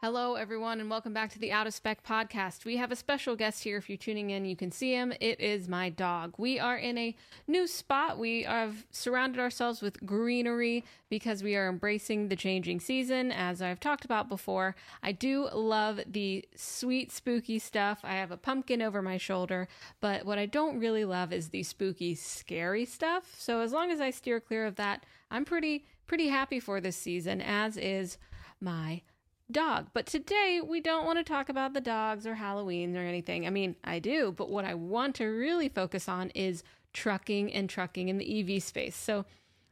Hello, everyone, and welcome back to the Out of Spec podcast. We have a special guest here. If you're tuning in, you can see him. It is my dog. We are in a new spot. We have surrounded ourselves with greenery because we are embracing the changing season, as I've talked about before. I do love the sweet, spooky stuff. I have a pumpkin over my shoulder, but what I don't really love is the spooky, scary stuff. So as long as I steer clear of that, I'm pretty, pretty happy for this season, as is my dog. But today we don't want to talk about the dogs or Halloween or anything. I mean, I do, but what I want to really focus on is trucking and trucking in the EV space. So,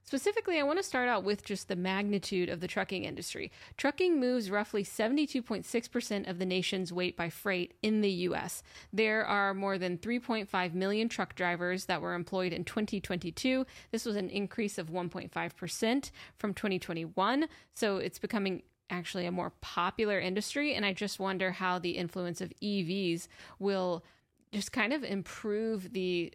specifically, I want to start out with just the magnitude of the trucking industry. Trucking moves roughly 72.6% of the nation's weight by freight in the US. There are more than 3.5 million truck drivers that were employed in 2022. This was an increase of 1.5% from 2021. So, it's becoming actually a more popular industry. And I just wonder how the influence of EVs will just kind of improve the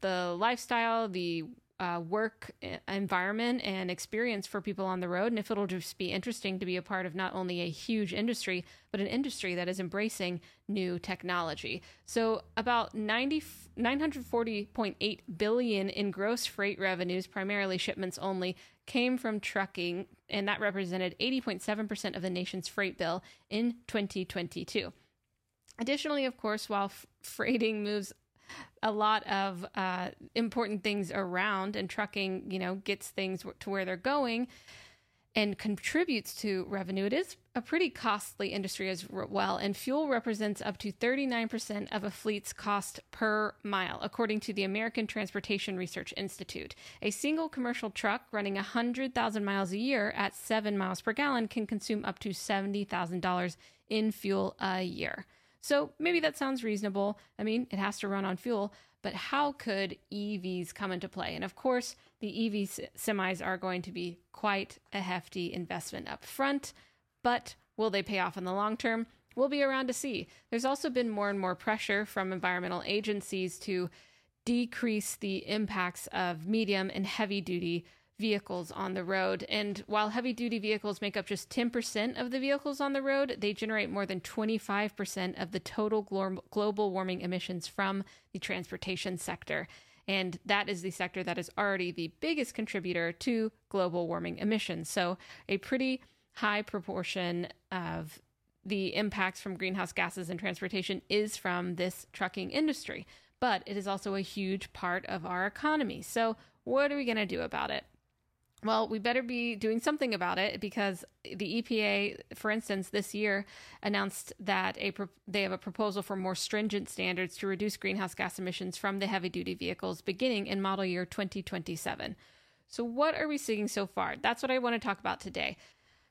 the lifestyle, the uh, work environment and experience for people on the road, and if it'll just be interesting to be a part of not only a huge industry, but an industry that is embracing new technology. So, about 90, 940.8 billion in gross freight revenues, primarily shipments only, came from trucking, and that represented 80.7% of the nation's freight bill in 2022. Additionally, of course, while f- freighting moves a lot of uh, important things around, and trucking, you know, gets things to where they're going and contributes to revenue. It is a pretty costly industry as well, and fuel represents up to 39% of a fleet's cost per mile, according to the American Transportation Research Institute. A single commercial truck running 100,000 miles a year at 7 miles per gallon can consume up to $70,000 in fuel a year. So maybe that sounds reasonable. I mean, it has to run on fuel, but how could EVs come into play? And of course, the EV semis are going to be quite a hefty investment up front, but will they pay off in the long term? We'll be around to see. There's also been more and more pressure from environmental agencies to decrease the impacts of medium and heavy duty vehicles on the road. And while heavy duty vehicles make up just 10% of the vehicles on the road, they generate more than 25% of the total glo- global warming emissions from the transportation sector. And that is the sector that is already the biggest contributor to global warming emissions. So, a pretty high proportion of the impacts from greenhouse gases and transportation is from this trucking industry. But it is also a huge part of our economy. So, what are we going to do about it? Well, we better be doing something about it because the EPA, for instance, this year announced that a pro- they have a proposal for more stringent standards to reduce greenhouse gas emissions from the heavy duty vehicles beginning in model year 2027. So, what are we seeing so far? That's what I want to talk about today.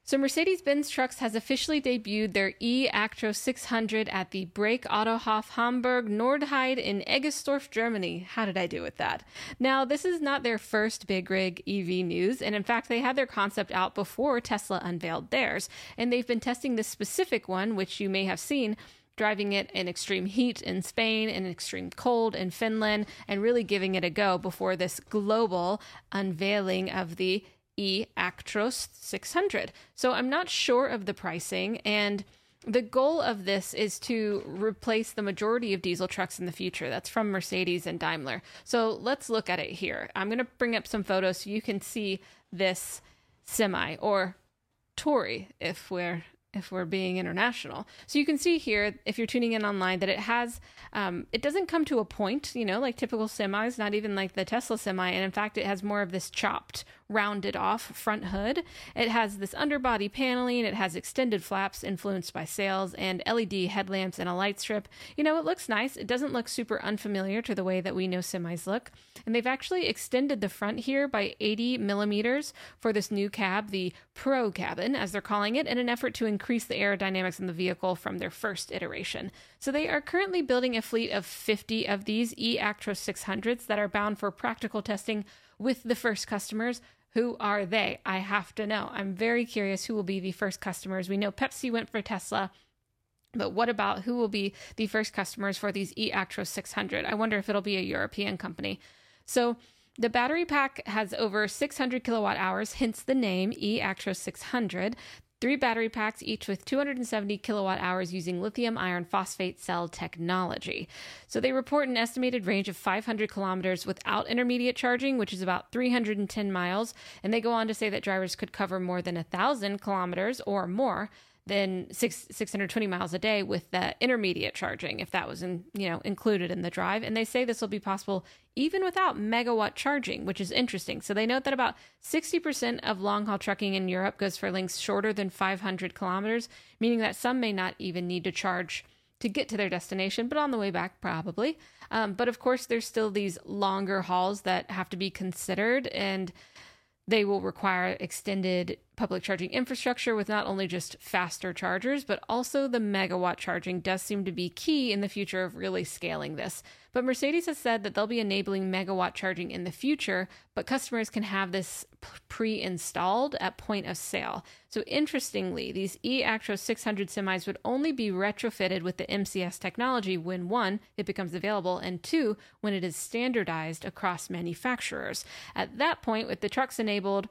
So, Mercedes Benz Trucks has officially debuted their e Actros 600 at the Brake Autohof Hamburg Nordheide in Egestorf, Germany. How did I do with that? Now, this is not their first big rig EV news, and in fact, they had their concept out before Tesla unveiled theirs, and they've been testing this specific one, which you may have seen driving it in extreme heat in Spain, in extreme cold in Finland, and really giving it a go before this global unveiling of the e Actros 600. So I'm not sure of the pricing and the goal of this is to replace the majority of diesel trucks in the future. That's from Mercedes and Daimler. So let's look at it here. I'm going to bring up some photos so you can see this semi or Tory if we're if we're being international. So you can see here, if you're tuning in online, that it has, um, it doesn't come to a point, you know, like typical semis, not even like the Tesla semi. And in fact, it has more of this chopped, rounded off front hood. It has this underbody paneling. It has extended flaps influenced by sails and LED headlamps and a light strip. You know, it looks nice. It doesn't look super unfamiliar to the way that we know semis look. And they've actually extended the front here by 80 millimeters for this new cab, the Pro cabin, as they're calling it, in an effort to increase the aerodynamics in the vehicle from their first iteration. So they are currently building a fleet of 50 of these e Actros 600s that are bound for practical testing with the first customers who are they? I have to know. I'm very curious who will be the first customers. We know Pepsi went for Tesla. But what about who will be the first customers for these e Actros 600? I wonder if it'll be a European company. So the battery pack has over 600 kilowatt hours, hence the name e Actros 600 three battery packs, each with 270 kilowatt hours using lithium iron phosphate cell technology. So they report an estimated range of 500 kilometers without intermediate charging, which is about 310 miles. And they go on to say that drivers could cover more than 1,000 kilometers or more than six, 620 miles a day with the intermediate charging if that was in, you know included in the drive and they say this will be possible even without megawatt charging which is interesting so they note that about 60% of long haul trucking in Europe goes for lengths shorter than 500 kilometers meaning that some may not even need to charge to get to their destination, but on the way back, probably. Um, but of course, there's still these longer hauls that have to be considered, and they will require extended public charging infrastructure with not only just faster chargers, but also the megawatt charging does seem to be key in the future of really scaling this. But Mercedes has said that they'll be enabling megawatt charging in the future, but customers can have this pre installed at point of sale. So, interestingly, these e Actros 600 semis would only be retrofitted with the MCS technology when one, it becomes available, and two, when it is standardized across manufacturers. At that point, with the trucks enabled,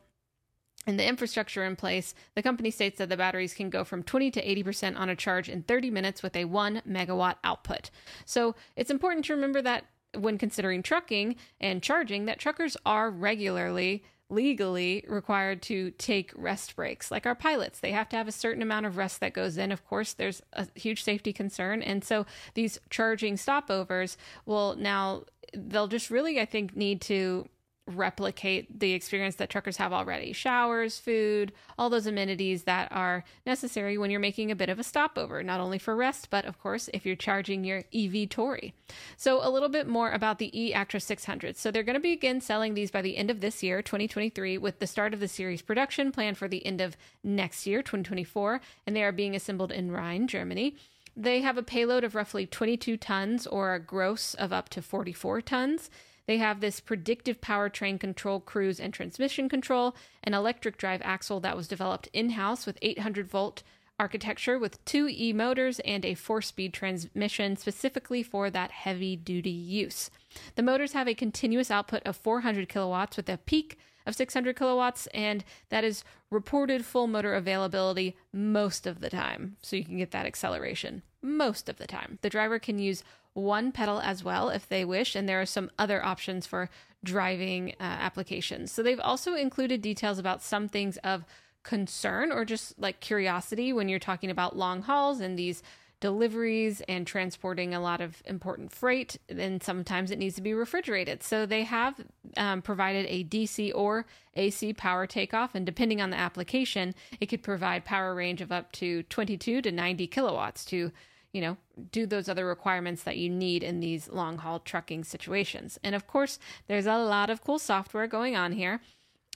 and the infrastructure in place, the company states that the batteries can go from 20 to 80% on a charge in 30 minutes with a 1 megawatt output. So it's important to remember that when considering trucking and charging, that truckers are regularly legally required to take rest breaks like our pilots. They have to have a certain amount of rest that goes in. Of course there's a huge safety concern. And so these charging stopovers will now they'll just really i think need to replicate the experience that truckers have already showers, food, all those amenities that are necessary when you're making a bit of a stopover, not only for rest, but of course, if you're charging your EV Tory. So, a little bit more about the e Actros 600. So, they're going to begin selling these by the end of this year, 2023, with the start of the series production planned for the end of next year, 2024, and they are being assembled in Rhein, Germany. They have a payload of roughly 22 tons or a gross of up to 44 tons. They have this predictive powertrain control, cruise, and transmission control, an electric drive axle that was developed in house with 800 volt architecture with two E motors and a four speed transmission specifically for that heavy duty use. The motors have a continuous output of 400 kilowatts with a peak of 600 kilowatts, and that is reported full motor availability most of the time. So you can get that acceleration most of the time. The driver can use one pedal as well if they wish, and there are some other options for driving uh, applications. So they've also included details about some things of concern or just like curiosity when you're talking about long hauls and these deliveries and transporting a lot of important freight, and sometimes it needs to be refrigerated. So they have um, provided a DC or AC power takeoff, and depending on the application, it could provide power range of up to 22 to 90 kilowatts to you know, do those other requirements that you need in these long haul trucking situations. And of course, there's a lot of cool software going on here,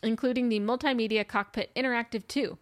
including the Multimedia Cockpit Interactive 2.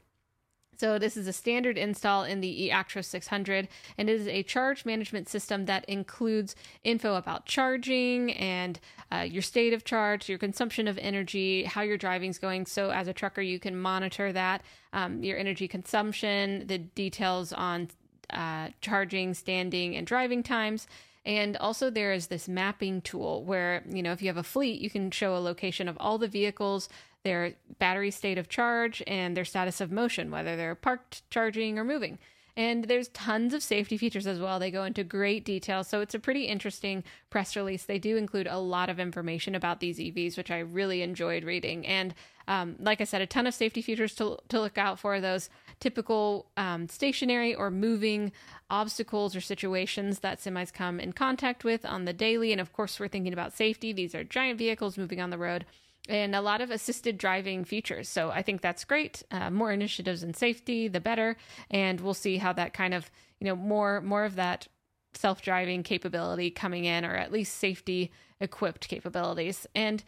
So this is a standard install in the eActros 600, and it is a charge management system that includes info about charging and uh, your state of charge, your consumption of energy, how your driving's going. So as a trucker, you can monitor that, um, your energy consumption, the details on uh, charging, standing, and driving times. And also, there is this mapping tool where, you know, if you have a fleet, you can show a location of all the vehicles, their battery state of charge, and their status of motion, whether they're parked, charging, or moving. And there's tons of safety features as well. They go into great detail. So it's a pretty interesting press release. They do include a lot of information about these EVs, which I really enjoyed reading. And um, like I said, a ton of safety features to, to look out for those typical um, stationary or moving obstacles or situations that semis come in contact with on the daily. And of course, we're thinking about safety. These are giant vehicles moving on the road and a lot of assisted driving features. So I think that's great. Uh, more initiatives in safety, the better. And we'll see how that kind of, you know, more more of that self-driving capability coming in, or at least safety equipped capabilities. And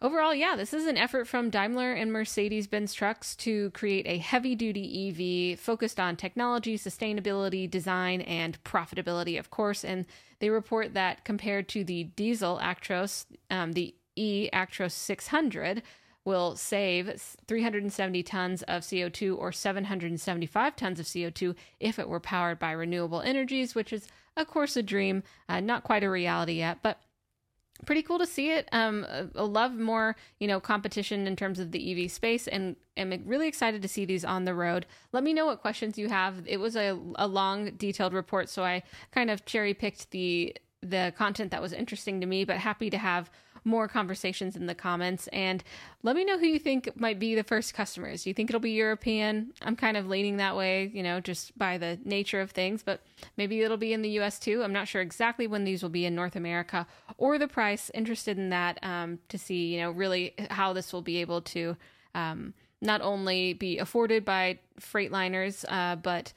overall, yeah, this is an effort from Daimler and Mercedes-Benz trucks to create a heavy-duty EV focused on technology, sustainability, design, and profitability, of course. And they report that compared to the diesel Actros, um, the E Actros 600 will save 370 tons of CO2 or 775 tons of CO2 if it were powered by renewable energies, which is, of course, a dream, uh, not quite a reality yet, but pretty cool to see it. Um, I love more, you know, competition in terms of the EV space, and am really excited to see these on the road. Let me know what questions you have. It was a, a long, detailed report, so I kind of cherry picked the the content that was interesting to me, but happy to have more conversations in the comments. And let me know who you think might be the first customers. Do you think it'll be European? I'm kind of leaning that way, you know, just by the nature of things, but maybe it'll be in the US too. I'm not sure exactly when these will be in North America or the price. Interested in that um, to see, you know, really how this will be able to um, not only be afforded by Freightliners, uh, but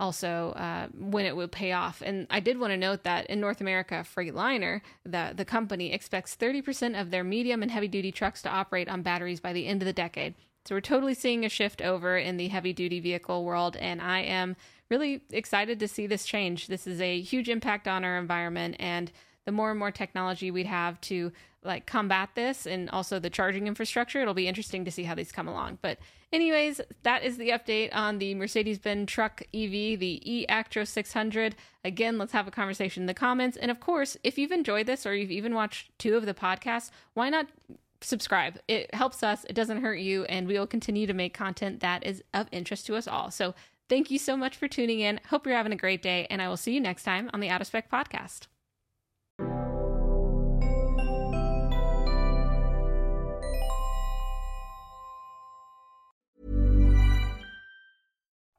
also uh, when it would pay off. And I did want to note that in North America, Freightliner, the, the company, expects 30% of their medium and heavy duty trucks to operate on batteries by the end of the decade. So we're totally seeing a shift over in the heavy duty vehicle world, and I am really excited to see this change. This is a huge impact on our environment, and the more and more technology we'd have to like combat this and also the charging infrastructure, it'll be interesting to see how these come along. But anyways, that is the update on the Mercedes-Benz truck EV, the e-Actros 600. Again, let's have a conversation in the comments. And of course, if you've enjoyed this or you've even watched two of the podcasts, why not subscribe? It helps us, it doesn't hurt you, and we will continue to make content that is of interest to us all. So thank you so much for tuning in. Hope you're having a great day, and I will see you next time on the Out of Spec podcast.